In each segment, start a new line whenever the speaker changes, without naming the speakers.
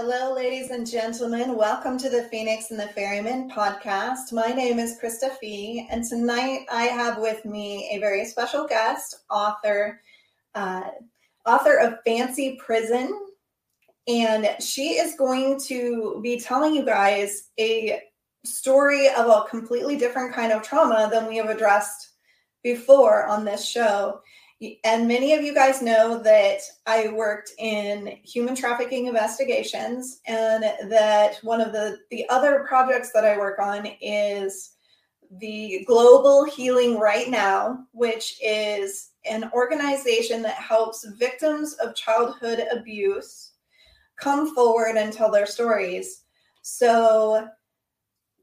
Hello, ladies and gentlemen. Welcome to the Phoenix and the Ferryman podcast. My name is Krista Fee, and tonight I have with me a very special guest, author, uh, author of Fancy Prison, and she is going to be telling you guys a story of a completely different kind of trauma than we have addressed before on this show. And many of you guys know that I worked in human trafficking investigations, and that one of the, the other projects that I work on is the Global Healing Right Now, which is an organization that helps victims of childhood abuse come forward and tell their stories. So,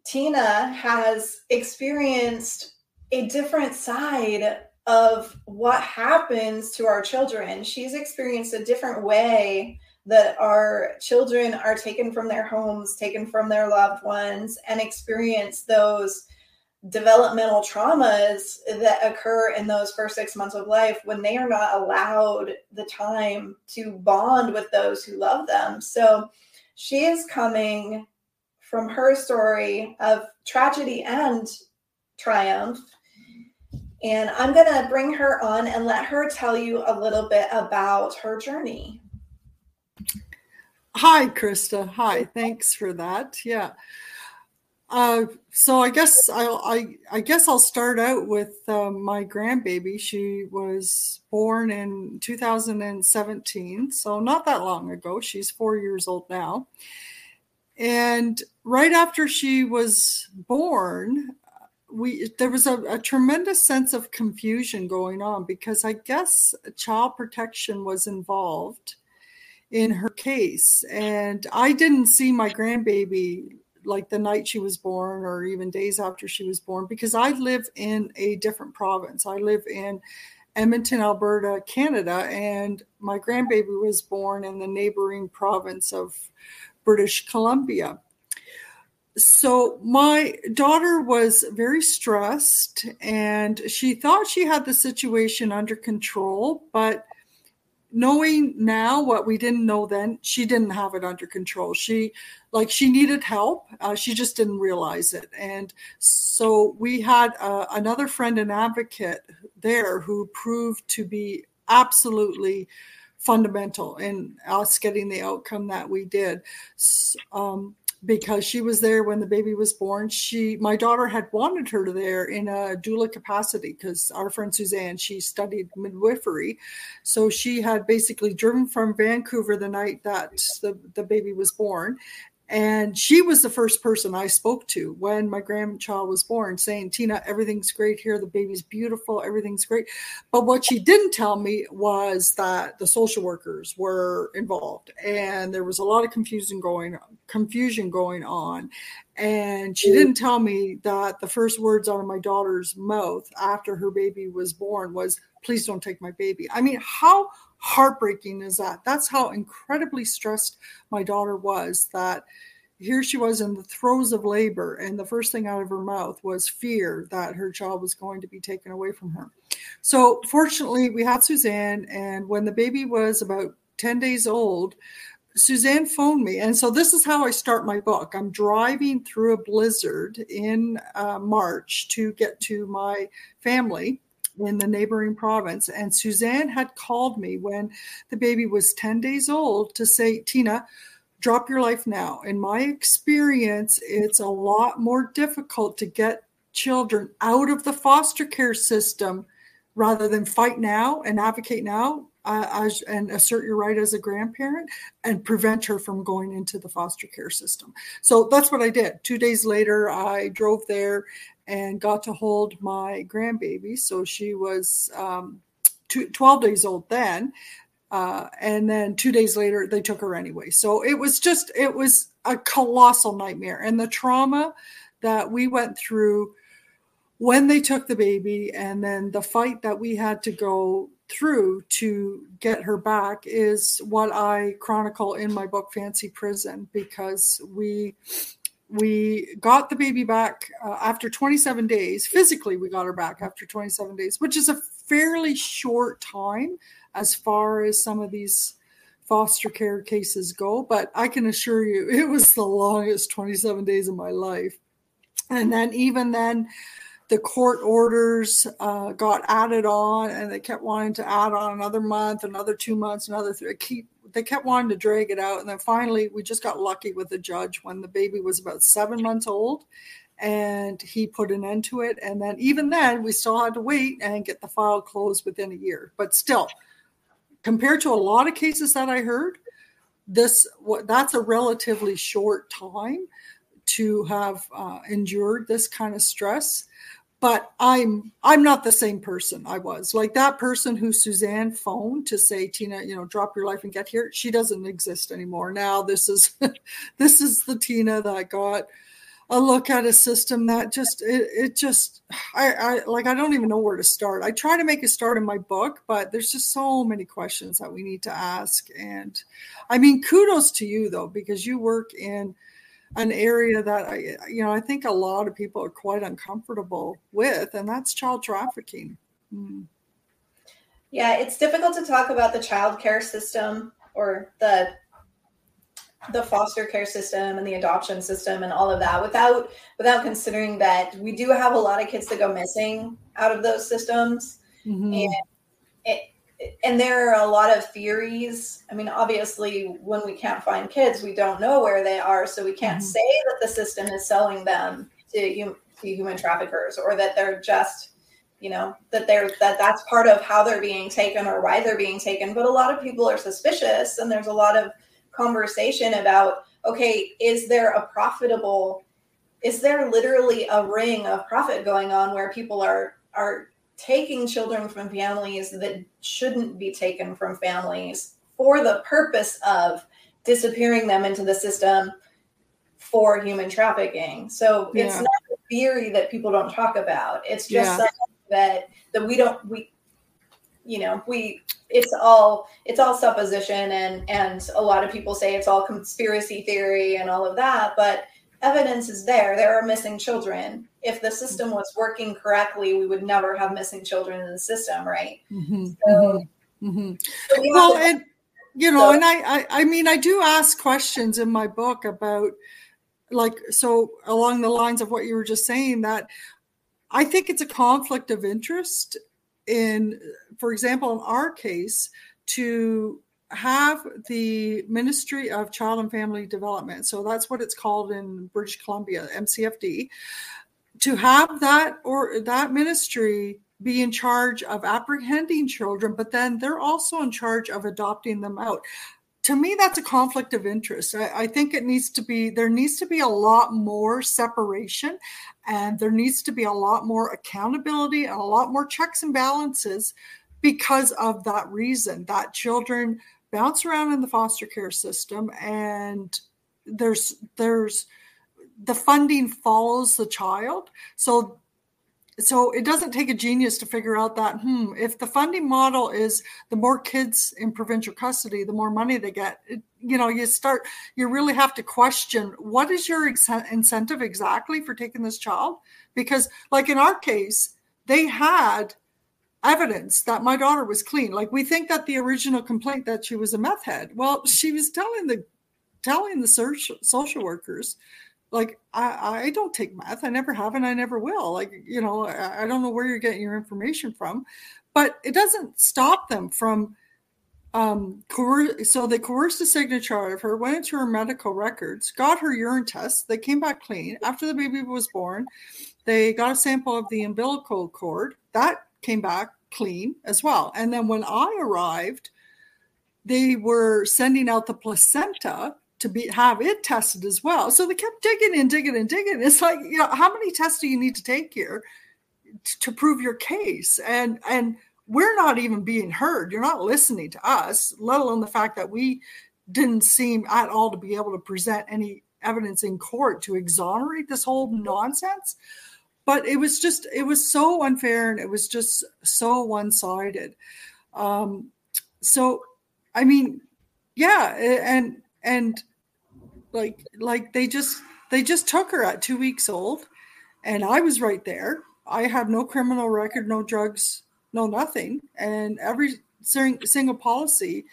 Tina has experienced a different side of what happens to our children. She's experienced a different way that our children are taken from their homes, taken from their loved ones, and experience those developmental traumas that occur in those first six months of life when they are not allowed the time to bond with those who love them. So she is coming from her story of tragedy and triumph and I'm going to bring her on and let her tell you a little bit about her journey.
Hi, Krista. Hi. Thanks for that. Yeah. Uh, so I guess I'll, I, I guess I'll start out with uh, my grandbaby. She was born in 2017, so not that long ago. She's four years old now. And right after she was born, we there was a, a, tremendous sense of confusion going on because I guess child protection was involved in her case, and I didn't see my grandbaby like the night she was born or even days after she was born because I live in a different province. I live in Edmonton, Alberta, Canada, and my grandbaby was born in the neighboring province of British Columbia so my daughter was very stressed and she thought she had the situation under control but knowing now what we didn't know then she didn't have it under control. She like she needed help. Uh, she just didn't realize it. And so we had uh, another friend and advocate there who proved to be absolutely fundamental in us getting the outcome that we did. Um, because she was there when the baby was born. She, my daughter, had wanted her there in a doula capacity because our friend Suzanne, she studied midwifery, so she had basically driven from Vancouver the night that the, the baby was born, and she was the first person I spoke to when my grandchild was born, saying, Tina, everything's great here. The baby's beautiful. Everything's great. But what she didn't tell me was that the social workers were involved and there was a lot of confusion going confusion going on. And she didn't tell me that the first words out of my daughter's mouth after her baby was born was, please don't take my baby. I mean, how heartbreaking is that? That's how incredibly stressed my daughter was that here she was in the throes of labor and the first thing out of her mouth was fear that her child was going to be taken away from her. So fortunately we had suzanne and when the baby was about 10 days old suzanne phoned me. And so this is how i start my book. I'm driving through a blizzard in uh, march to get to my family in the neighboring province. And Suzanne had called me when the baby was 10 days old to say, Tina, drop your life now. In my experience, it's a lot more difficult to get children out of the foster care system rather than fight now and advocate now uh, and assert your right as a grandparent and prevent her from going into the foster care system. So that's what I did. Two days later, I drove there and got to hold my grandbaby. So she was um, two, 12 days old then. Uh, and then two days later, they took her anyway. So it was just, it was a colossal nightmare. And the trauma that we went through when they took the baby and then the fight that we had to go through to get her back is what I chronicle in my book Fancy Prison because we we got the baby back uh, after 27 days. Physically, we got her back after 27 days, which is a fairly short time as far as some of these foster care cases go, but I can assure you it was the longest 27 days of my life. And then, even then, the court orders uh, got added on and they kept wanting to add on another month, another two months, another three. Keep, they kept wanting to drag it out. And then finally, we just got lucky with the judge when the baby was about seven months old and he put an end to it. And then, even then, we still had to wait and get the file closed within a year. But still, compared to a lot of cases that I heard, this that's a relatively short time to have uh, endured this kind of stress but i'm i'm not the same person i was. Like that person who suzanne phoned to say tina you know drop your life and get here she doesn't exist anymore. Now this is this is the tina that got a look at a system that just it, it just I, I like i don't even know where to start. I try to make a start in my book but there's just so many questions that we need to ask. And i mean kudos to you though because you work in an area that I, you know, I think a lot of people are quite uncomfortable with, and that's child trafficking. Mm.
Yeah, it's difficult to talk about the child care system or the the foster care system and the adoption system and all of that without without considering that we do have a lot of kids that go missing out of those systems mm-hmm. and it, and there are a lot of theories. I mean, obviously, when we can't find kids, we don't know where they are, so we can't mm-hmm. say that the system is selling them to, to human traffickers or that they're just, you know, that they're that that's part of how they're being taken or why they're being taken. But a lot of people are suspicious, and there's a lot of conversation about, okay, is there a profitable, is there literally a ring of profit going on where people are are taking children from families that shouldn't be taken from families for the purpose of disappearing them into the system for human trafficking. So yeah. it's not a theory that people don't talk about. It's just yeah. something that that we don't we you know we it's all it's all supposition and and a lot of people say it's all conspiracy theory and all of that but evidence is there. There are missing children. If the system was working correctly, we would never have missing children in the system, right? Mm-hmm. So, mm-hmm.
mm-hmm. so we well, to, and you know, so, and I, I, I mean, I do ask questions in my book about, like, so along the lines of what you were just saying, that I think it's a conflict of interest in, for example, in our case, to have the Ministry of Child and Family Development, so that's what it's called in British Columbia, MCFD, to have that or that ministry be in charge of apprehending children, but then they're also in charge of adopting them out. To me, that's a conflict of interest. I, I think it needs to be, there needs to be a lot more separation and there needs to be a lot more accountability and a lot more checks and balances because of that reason that children bounce around in the foster care system and there's there's the funding follows the child. So so it doesn't take a genius to figure out that hmm if the funding model is the more kids in provincial custody the more money they get. It, you know you start you really have to question what is your ex- incentive exactly for taking this child? Because like in our case they had evidence that my daughter was clean. Like we think that the original complaint that she was a meth head. Well, she was telling the telling the search, social workers, like I, I don't take meth. I never have, and I never will. Like you know, I, I don't know where you're getting your information from, but it doesn't stop them from. Um, coer- so they coerced a signature out of her, went into her medical records, got her urine tests. They came back clean. After the baby was born, they got a sample of the umbilical cord. That came back clean as well. And then when I arrived, they were sending out the placenta to be have it tested as well. So they kept digging and digging and digging. It's like, you know, how many tests do you need to take here to, to prove your case? And and we're not even being heard. You're not listening to us, let alone the fact that we didn't seem at all to be able to present any evidence in court to exonerate this whole nonsense but it was just it was so unfair and it was just so one-sided. Um so i mean yeah and and like like they just they just took her at two weeks old and i was right there. I had no criminal record no drugs no nothing. And every single policy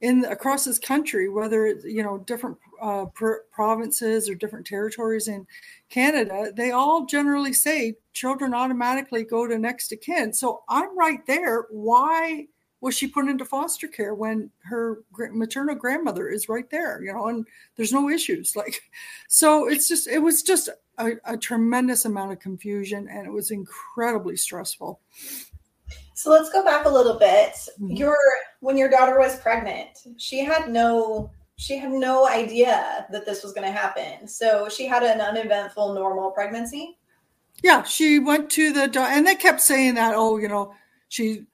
in across this country, whether it's you know different uh, pr- provinces or different territories in Canada, they all generally say children automatically go to next of kin. So I'm right there. Why was she put into foster care when her maternal grandmother is right there? You know, and there's no issues. Like, so it's just it was just a, a tremendous amount of confusion, and it was incredibly stressful.
So let's go back a little bit. Mm-hmm. Your when your daughter was pregnant, she had no she had no idea that this was going to happen. So she had an uneventful normal pregnancy.
Yeah, she went to the and they kept saying that oh, you know, she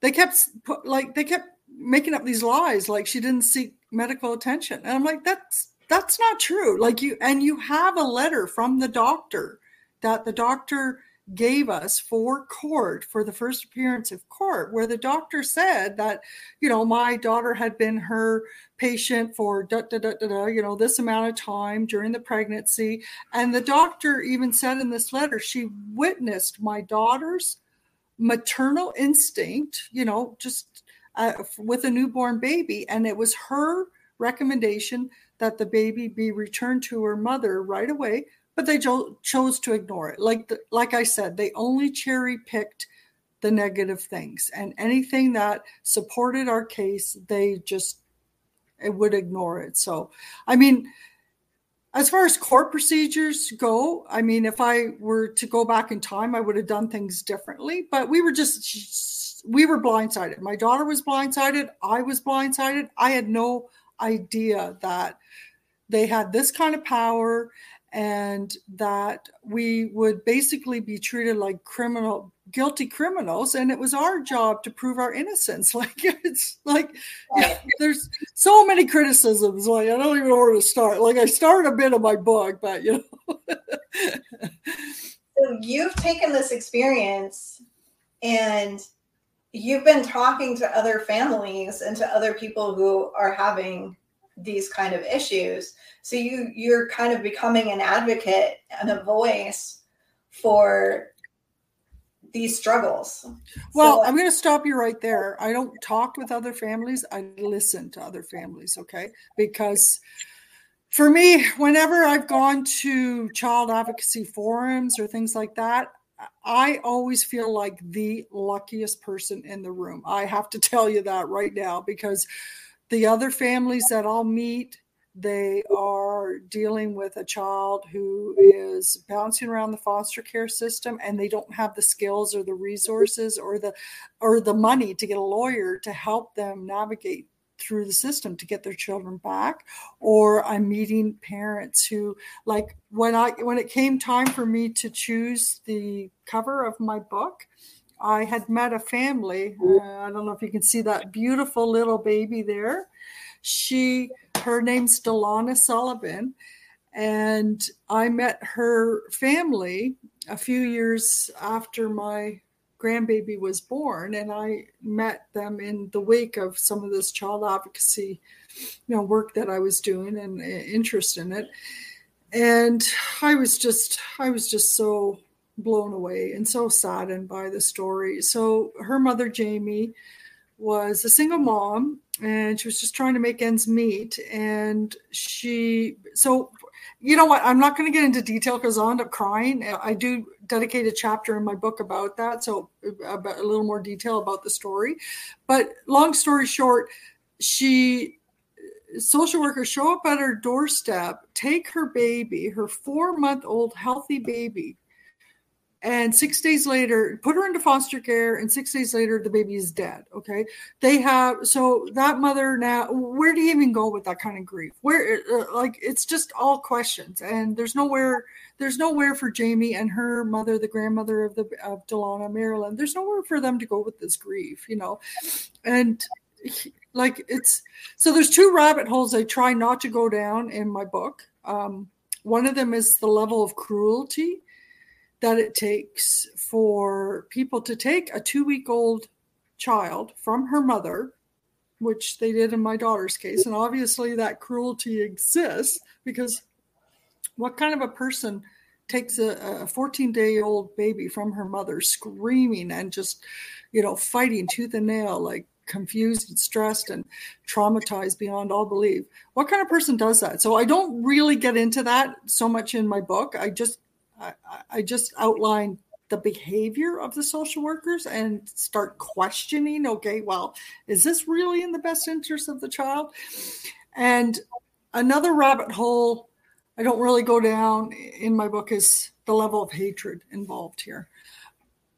they kept like they kept making up these lies like she didn't seek medical attention. And I'm like that's that's not true. Like you and you have a letter from the doctor that the doctor gave us for court for the first appearance of court where the doctor said that you know my daughter had been her patient for da, da, da, da, da, you know this amount of time during the pregnancy. And the doctor even said in this letter she witnessed my daughter's maternal instinct you know just uh, with a newborn baby. And it was her recommendation that the baby be returned to her mother right away but they jo- chose to ignore it. Like the, like I said, they only cherry picked the negative things, and anything that supported our case, they just it would ignore it. So, I mean, as far as court procedures go, I mean, if I were to go back in time, I would have done things differently. But we were just we were blindsided. My daughter was blindsided. I was blindsided. I had no idea that they had this kind of power and that we would basically be treated like criminal guilty criminals and it was our job to prove our innocence. Like it's like yeah, there's so many criticisms like i don't even know where to start. Like i started a bit of my book but you know.
So you've taken this experience and you've been talking to other families and to other people who are having these kind of issues. So you you're kind of becoming an advocate and a voice for these struggles.
Well so, i'm going to stop you right there. I don't talk with other families. I listen to other families okay? Because for me whenever i've gone to child advocacy forums or things like that I always feel like the luckiest person in the room. I have to tell you that right now because the other families that I'll meet, they are dealing with a child who is bouncing around the foster care system and they don't have the skills or the resources or the or the money to get a lawyer to help them navigate through the system to get their children back. Or i'm meeting parents who like when i when it came time for me to choose the cover of my book I had met a family. Uh, I don't know if you can see that beautiful little baby there. She, her name's Delana Sullivan, and I met her family a few years after my grandbaby was born, and I met them in the wake of some of this child advocacy, you know, work that I was doing and uh, interest in it. And I was just, I was just so blown away and so saddened by the story. So her mother, Jamie, was a single mom and she was just trying to make ends meet. And she, so, you know what? I'm not going to get into detail because I'll end up crying. I do dedicate a chapter in my book about that. So, about a little more detail about the story. But long story short, she social workers show up at her doorstep, take her baby, her four month old healthy baby, and six days later put her into foster care and six days later the baby is dead okay? They have so that mother now where do you even go with that kind of grief? Where uh, like it's just all questions and there's nowhere there's nowhere for jamie and her mother the grandmother of the of delana marilyn there's nowhere for them to go with this grief you know? And like it's so there's two rabbit holes i try not to go down in my book. Um, one of them is the level of cruelty that it takes for people to take a two week old child from her mother, which they did in my daughter's case. And obviously, that cruelty exists because what kind of a person takes a 14 day old baby from her mother screaming and just, you know, fighting tooth and nail, like confused and stressed and traumatized beyond all belief. What kind of person does that? So I don't really get into that so much in my book. I just I, I just outline the behavior of the social workers and start questioning okay well is this really in the best interest of the child? And another rabbit hole i don't really go down in my book is the level of hatred involved here.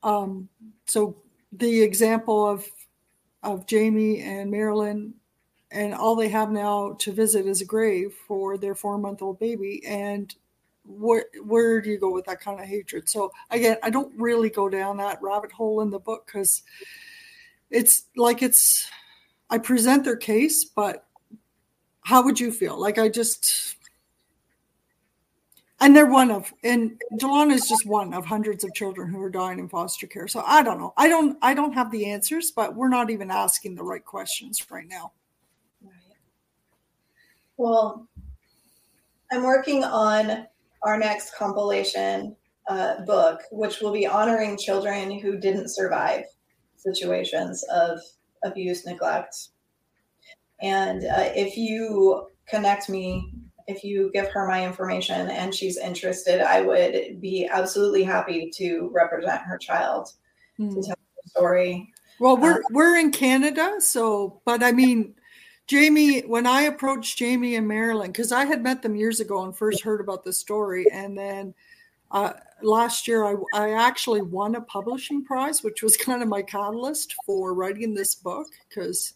Um, so the example of of jamie and marilyn and all they have now to visit is a grave for their four month old baby and where where do you go with that kind of hatred? So again i don't really go down that rabbit hole in the book because it's like it's i present their case but how would you feel? Like i just and they're one of and Delana is just one of hundreds of children who are dying in foster care. So i don't know. I don't i don't have the answers but we're not even asking the right questions right now. Right.
well i'm working on our next compilation uh, book, which will be honoring children who didn't survive situations of abuse, neglect. And uh, if you connect me, if you give her my information and she's interested, I would be absolutely happy to represent her child to hmm. tell her story.
Well, we're uh, we're in Canada, so but I mean, Jamie, when I approached Jamie and Marilyn, because I had met them years ago and first heard about the story, and then uh, last year I, I actually won a publishing prize, which was kind of my catalyst for writing this book because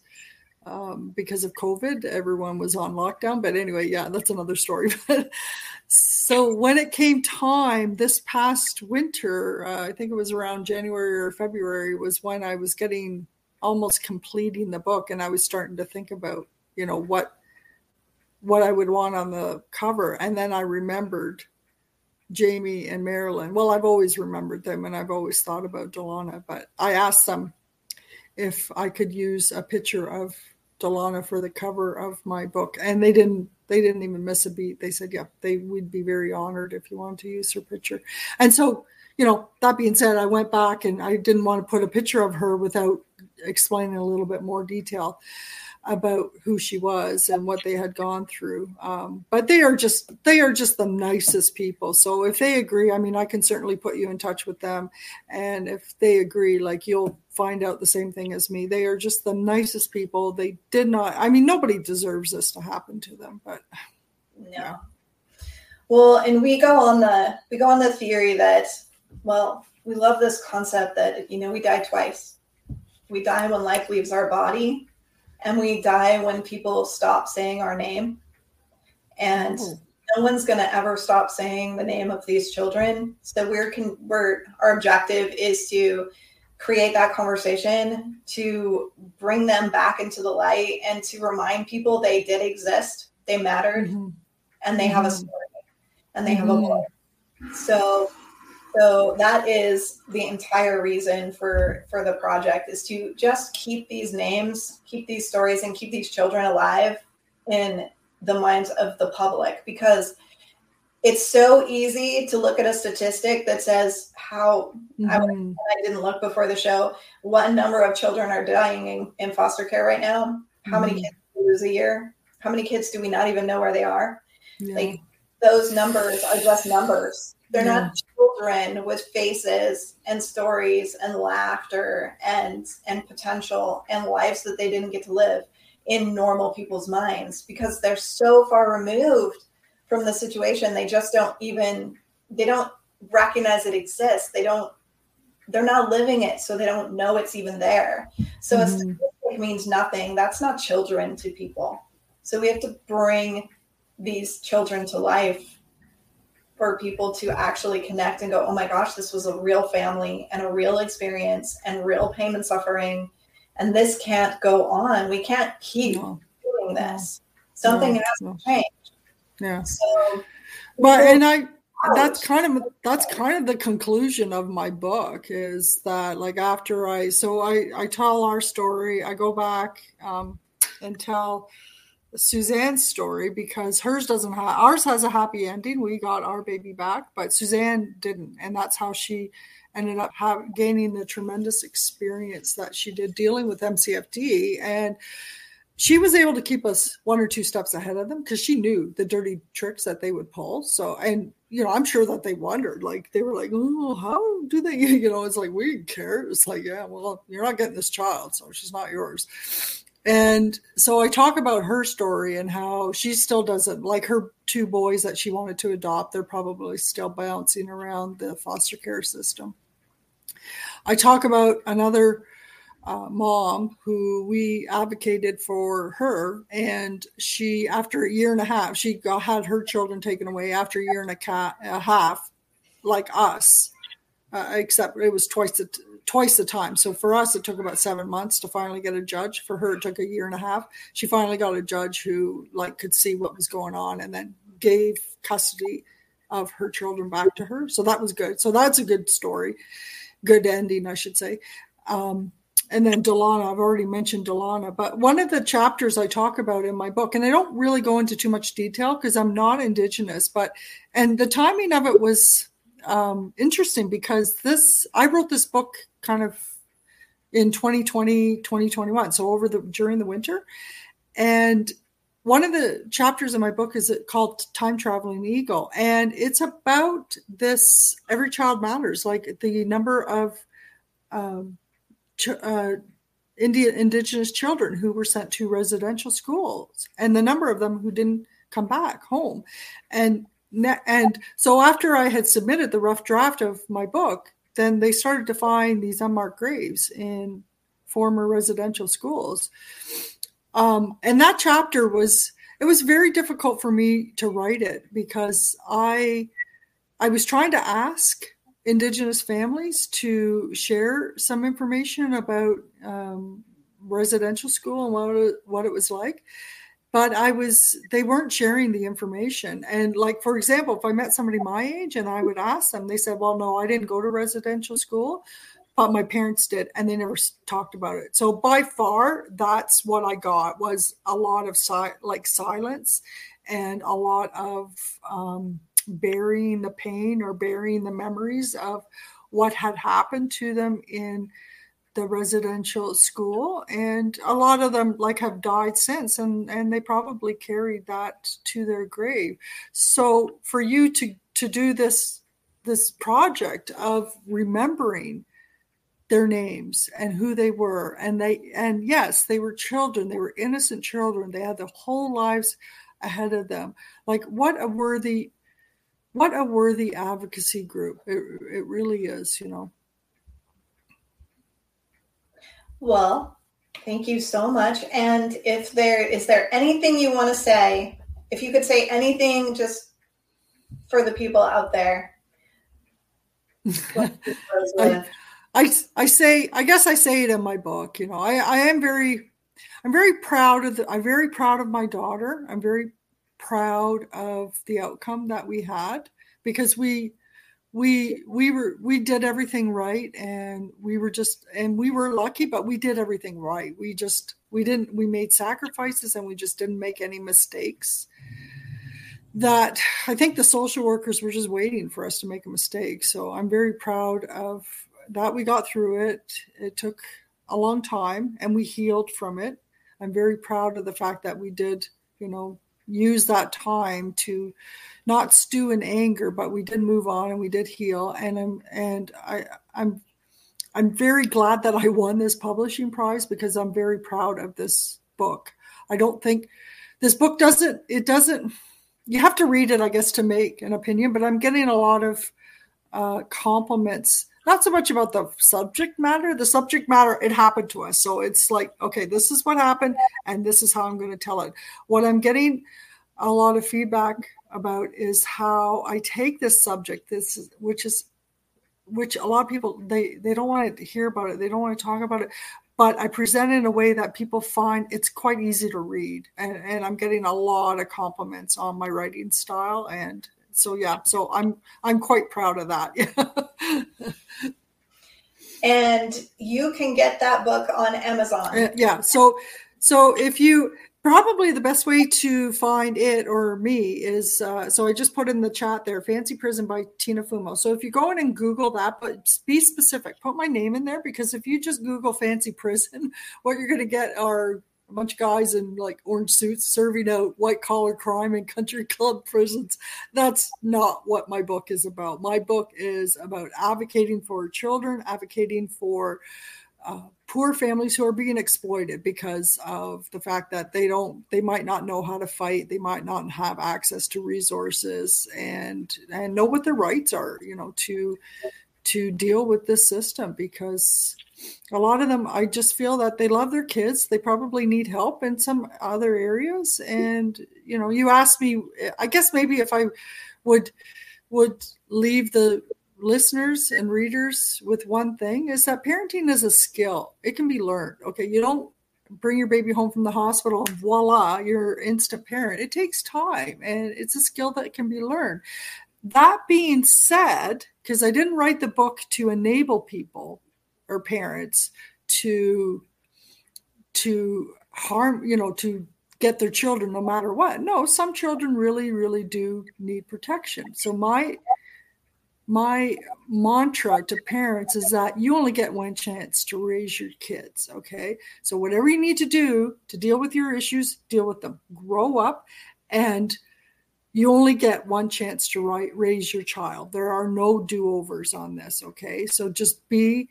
um, because of COVID, everyone was on lockdown. But anyway, yeah, that's another story. so when it came time this past winter, uh, I think it was around January or February, was when I was getting almost completing the book and I was starting to think about, you know, what what I would want on the cover. And then I remembered Jamie and Marilyn. Well, I've always remembered them and I've always thought about Delana, but I asked them if I could use a picture of Delana for the cover of my book. And they didn't they didn't even miss a beat. They said, yeah, they would be very honored if you wanted to use her picture. And so, you know, that being said, I went back and I didn't want to put a picture of her without explaining a little bit more detail about who she was and what they had gone through. Um, but they are just they are just the nicest people. So if they agree, I mean, I can certainly put you in touch with them, and if they agree, like you'll find out the same thing as me. They are just the nicest people. They did not. I mean, nobody deserves this to happen to them, but
no. Yeah. Well, and we go on the we go on the theory that well, we love this concept that you know we die twice we die when life leaves our body, and we die when people stop saying our name. And mm. no one's going to ever stop saying the name of these children. So we're con- we're our objective is to create that conversation to bring them back into the light and to remind people they did exist, they mattered, mm-hmm. and they mm-hmm. have a mm-hmm. story and they mm-hmm. have a voice. Mm-hmm. So so that is the entire reason for for the project is to just keep these names keep these stories and keep these children alive in the minds of the public because it's so easy to look at a statistic that says how mm-hmm. I, I, didn't look before the show what number of children are dying in, in foster care right now how mm-hmm. many kids lose a year how many kids do we not even know where they are yeah. like those numbers are just numbers they're yeah. not children with faces and stories and laughter and and potential and lives that they didn't get to live in normal people's minds because they're so far removed from the situation. They just don't even they don't recognize it exists. They don't they're not living it so they don't know it's even there. So mm-hmm. it means nothing. That's not children to people. So we have to bring these children to life for people to actually connect and go, oh my gosh, this was a real family and a real experience and real pain and suffering. And this can't go on. We can't keep no. doing this. Something no. has to change.
Yeah. So, but and I that's kind of that's kind of the conclusion of my book is that like after I so I I tell our story, I go back um, and tell Suzanne's story because hers doesn't have ours has a happy ending. We got our baby back, but Suzanne didn't, and that's how she ended up have, gaining the tremendous experience that she did dealing with MCFD and she was able to keep us one or two steps ahead of them because she knew the dirty tricks that they would pull. So, and you know, I'm sure that they wondered, like they were like, "Oh, how do they?" You know, it's like we care. It's like, yeah, well, you're not getting this child, so she's not yours. And so I talk about her story and how she still doesn't like her two boys that she wanted to adopt. They're probably still bouncing around the foster care system. I talk about another uh, mom who we advocated for her and she after a year and a half she got, had her children taken away after a year and a, ca- a half like us uh, except it was twice the twice the time. So for us it took about seven months to finally get a judge. For her it took a year and a half. She finally got a judge who like could see what was going on and then gave custody of her children back to her. So that was good. So that's a good story. Good ending i should say. Um, and then Delana, I've already mentioned Delana, but one of the chapters I talk about in my book, and I don't really go into too much detail because I'm not Indigenous, but and the timing of it was um, interesting because this I wrote this book kind of in 2020, 2021, so over the during the winter, and one of the chapters in my book is called time traveling eagle and it's about this every child matters like the number of um, uh, Indian indigenous children who were sent to residential schools, and the number of them who didn't come back home, and and so after I had submitted the rough draft of my book, then they started to find these unmarked graves in former residential schools, um, and that chapter was it was very difficult for me to write it because I I was trying to ask Indigenous families to share some information about um, residential school and what it, what it was like. But I was, they weren't sharing the information. And, like, for example, if I met somebody my age and I would ask them, they said, Well, no, I didn't go to residential school, but my parents did. And they never talked about it. So, by far, that's what I got was a lot of si- like silence and a lot of, um, burying the pain or burying the memories of what had happened to them in the residential school and a lot of them like have died since and and they probably carried that to their grave. So for you to to do this this project of remembering their names and who they were and they and yes they were children they were innocent children they had their whole lives ahead of them. Like what a worthy what a worthy advocacy group it, it really is you know
well thank you so much. And if there is there anything you want to say? If you could say anything just for the people out there.
I, I, I say i guess i say it in my book you know i i am very i'm very proud of the, i'm very proud of my daughter. I'm very proud of the outcome that we had because we we we were we did everything right and we were just and we were lucky but we did everything right. We just we didn't we made sacrifices and we just didn't make any mistakes. That i think the social workers were just waiting for us to make a mistake. So i'm very proud of that we got through it. It took a long time and we healed from it. I'm very proud of the fact that we did you know use that time to not stew in anger, but we did move on and we did heal. And I'm and I I'm I'm very glad that I won this publishing prize because I'm very proud of this book. I don't think this book doesn't it doesn't you have to read it, I guess, to make an opinion, but I'm getting a lot of uh, compliments not so much about the subject matter the subject matter it happened to us. So it's like okay this is what happened and this is how i'm going to tell it. What i'm getting a lot of feedback about is how i take this subject this which is which a lot of people they they don't want to hear about it they don't want to talk about it but i present it in a way that people find it's quite easy to read. And, and i'm getting a lot of compliments on my writing style and so yeah so i'm i'm quite proud of that
and you can get that book on amazon
uh, yeah so so if you probably the best way to find it or me is uh, so I just put in the chat there Fancy Prison by Tina Fumo. So if you go in and Google that, but be specific, put my name in there because if you just Google Fancy Prison, what you're going to get are a bunch of guys in like orange suits serving out white collar crime in country club prisons. That's not what my book is about. My book is about advocating for children, advocating for uh, poor families who are being exploited because of the fact that they don't they might not know how to fight they might not have access to resources and and know what their rights are you know to to deal with this system because a lot of them i just feel that they love their kids. They probably need help in some other areas. And you know you asked me i guess maybe if i would would leave the listeners and readers with one thing is that parenting is a skill. It can be learned. Okay. You don't bring your baby home from the hospital voila you're instant parent. It takes time and it's a skill that can be learned that being said because i didn't write the book to enable people or parents to to harm you know to get their children no matter what. No some children really really do need protection. So my my mantra to parents is that you only get one chance to raise your kids okay? So whatever you need to do to deal with your issues deal with them. Grow up and you only get one chance to write, raise your child there are no do-overs on this okay so just be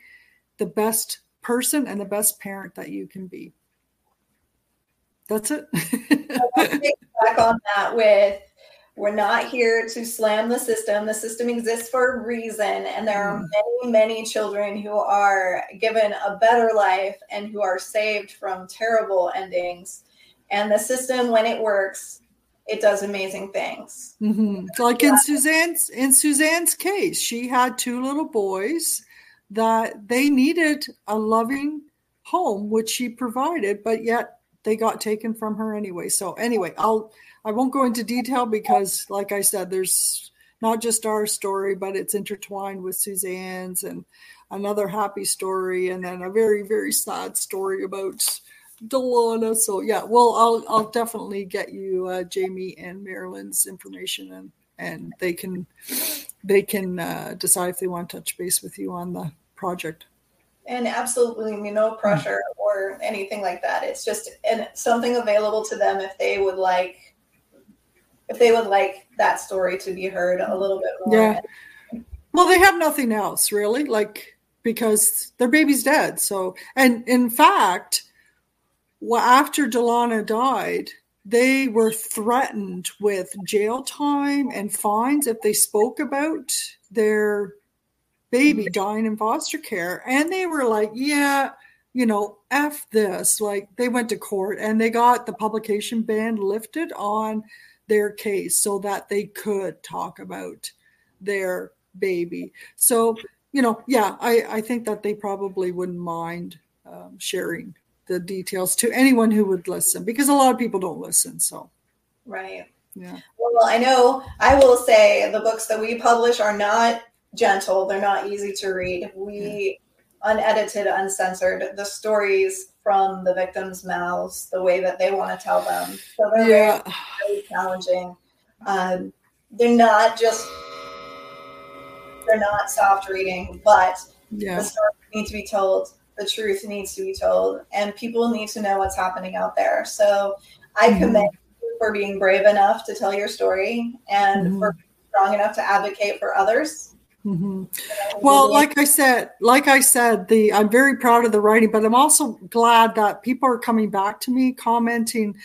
the best person and the best parent that you can be. That's it.
back on that with we're not here to slam the system. The system exists for a reason, and there are mm. many, many children who are given a better life and who are saved from terrible endings. And the system, when it works, it does amazing things.
Mm-hmm. Like in Suzanne's in Suzanne's case, she had two little boys that they needed a loving home, which she provided, but yet they got taken from her anyway. So anyway, I'll I won't go into detail because, like I said, there's not just our story, but it's intertwined with Suzanne's and another happy story, and then a very very sad story about Delana. So yeah, well, I'll I'll definitely get you uh, Jamie and Marilyn's information, and and they can they can uh, decide if they want to touch base with you on the project.
And absolutely no pressure or anything like that. It's just and something available to them if they would like if they would like that story to be heard a little bit more.
Yeah. Well, they have nothing else really, like because their baby's dead. So, and in fact, well, after Delana died, they were threatened with jail time and fines if they spoke about their baby dying in foster care. And they were like, yeah, you know, F this. Like they went to court and they got the publication ban lifted on their case so that they could talk about their baby. So, you know, yeah, I, I think that they probably wouldn't mind um, sharing the details to anyone who would listen because a lot of people don't listen. So,
right.
Yeah.
Well, I know I will say the books that we publish are not gentle, they're not easy to read. We yeah. unedited, uncensored the stories from the victims' mouths, the way that they want to tell them. So they're yeah. very, very challenging. Um, they're not just they're not soft reading, but yeah. the stories need to be told the truth needs to be told and people need to know what's happening out there. So I mm-hmm. commend you for being brave enough to tell your story and mm-hmm. for strong enough to advocate for others.
Mm-hmm. Well, like I said, like I said, the I'm very proud of the writing, but I'm also glad that people are coming back to me, commenting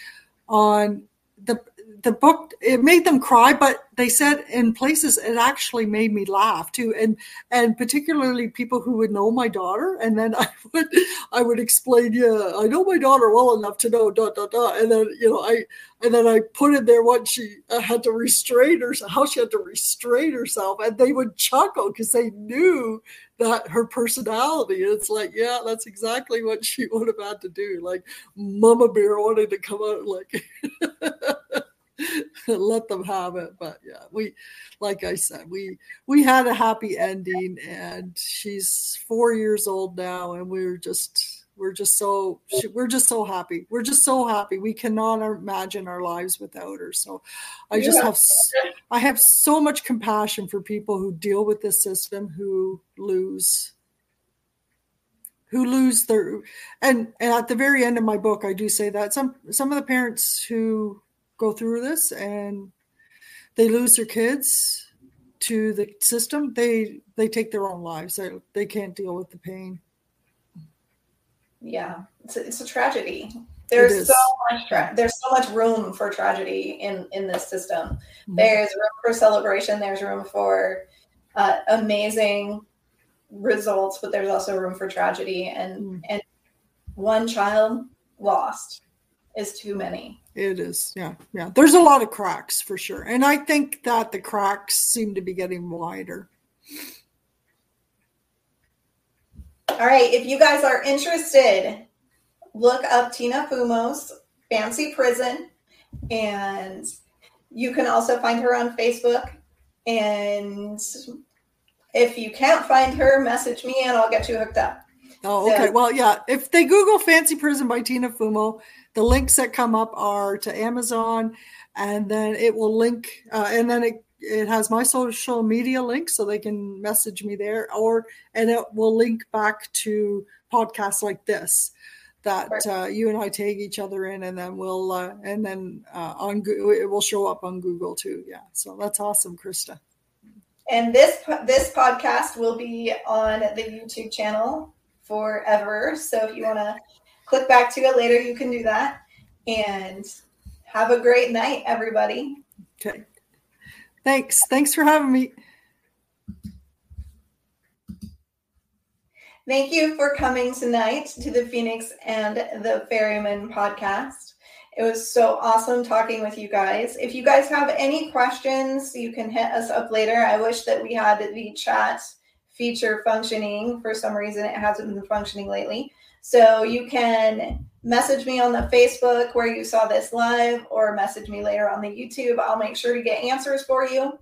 on the the book it made them cry but they said in places it actually made me laugh too. And and particularly people who would know my daughter. And then i would i would explain yeah i know my daughter well enough to know da da da and then you know i and then i put in there what she uh, had to restrain herself how she had to restrain herself. And they would chuckle because they knew that her personality. It's like yeah that's exactly what she would have had to do. Like mama bear wanted to come out like let them have it. But yeah, we, like I said, we we had a happy ending, and she's four years old now, and we are just we're just so we're just so happy. We're just so happy. We cannot imagine our lives without her. So i just have i have so much compassion for people who deal with this system who lose who lose their and, and at the very end of my book i do say that some some of the parents who go through this and they lose their kids to the system they they take their own lives. They, they can't deal with the pain.
Yeah it's a, it's a tragedy. There's so much tra- there's so much room for tragedy in in this system. Mm-hmm. there's room for celebration there's room for uh, amazing results but there's also room for tragedy. And mm-hmm. and one child lost is too many
it is yeah yeah there's a lot of cracks for sure and i think that the cracks seem to be getting wider
all right, if you guys are interested, look up Tina Fumo's Fancy Prison, and you can also find her on Facebook. And if you can't find her, message me and I'll get you hooked up.
Oh, okay. So, well, yeah. If they Google Fancy Prison by Tina Fumo, the links that come up are to Amazon, and then it will link, uh, and then it it has my social media link so they can message me there or and it will link back to podcasts like this that uh, you and I tag each other in and then we'll uh, and then uh, on it will show up on Google too yeah. So that's awesome Krista.
And this this podcast will be on the YouTube channel forever so if you want to click back to it later you can do that and have a great night everybody
okay Thanks. Thanks for having me.
Thank you for coming tonight to the Phoenix and the Ferryman podcast. It was so awesome talking with you guys. If you guys have any questions, you can hit us up later. I wish that we had the chat feature functioning. For some reason, it hasn't been functioning lately. So you can message me on the Facebook where you saw this live or message me later on the YouTube. I'll make sure to get answers for you.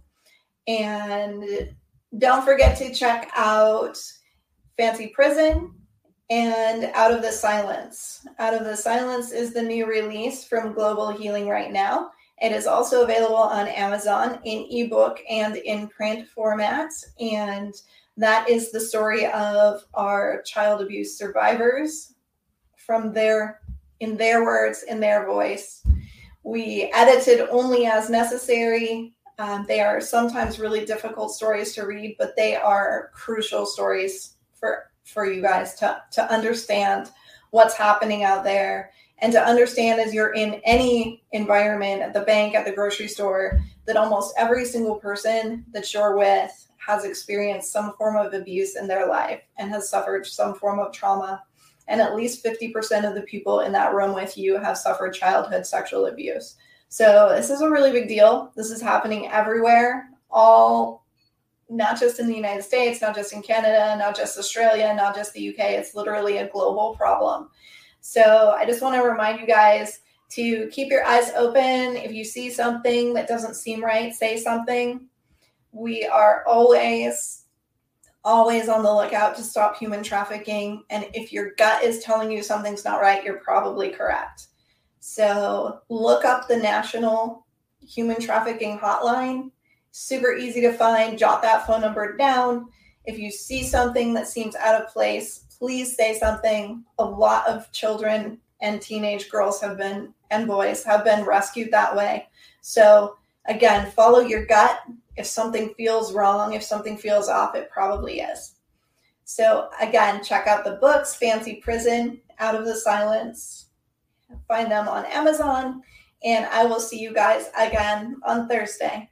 And don't forget to check out Fancy Prison and Out of the Silence. Out of the Silence is the new release from Global Healing right now. It is also available on Amazon in ebook and in print formats. And that is the story of our child abuse survivors. From their in their words in their voice we edited only as necessary. Um, they are sometimes really difficult stories to read but they are crucial stories for for you guys to to understand what's happening out there and to understand as you're in any environment at the bank at the grocery store that almost every single person that you're with has experienced some form of abuse in their life and has suffered some form of trauma. And at least 50% of the people in that room with you have suffered childhood sexual abuse. So this is a really big deal. This is happening everywhere, all not just in the United States, not just in Canada, not just Australia, not just the UK. It's literally a global problem. So I just want to remind you guys to keep your eyes open. If you see something that doesn't seem right, say something we are always always on the lookout to stop human trafficking. And if your gut is telling you something's not right you're probably correct. So look up the national human trafficking hotline. Super easy to find. Jot that phone number down. If you see something that seems out of place please say something. A lot of children and teenage girls have been and boys have been rescued that way. So again follow your gut if something feels wrong, if something feels off, it probably is. So, again, check out the books Fancy Prison, Out of the Silence. Find them on Amazon. And I will see you guys again on Thursday.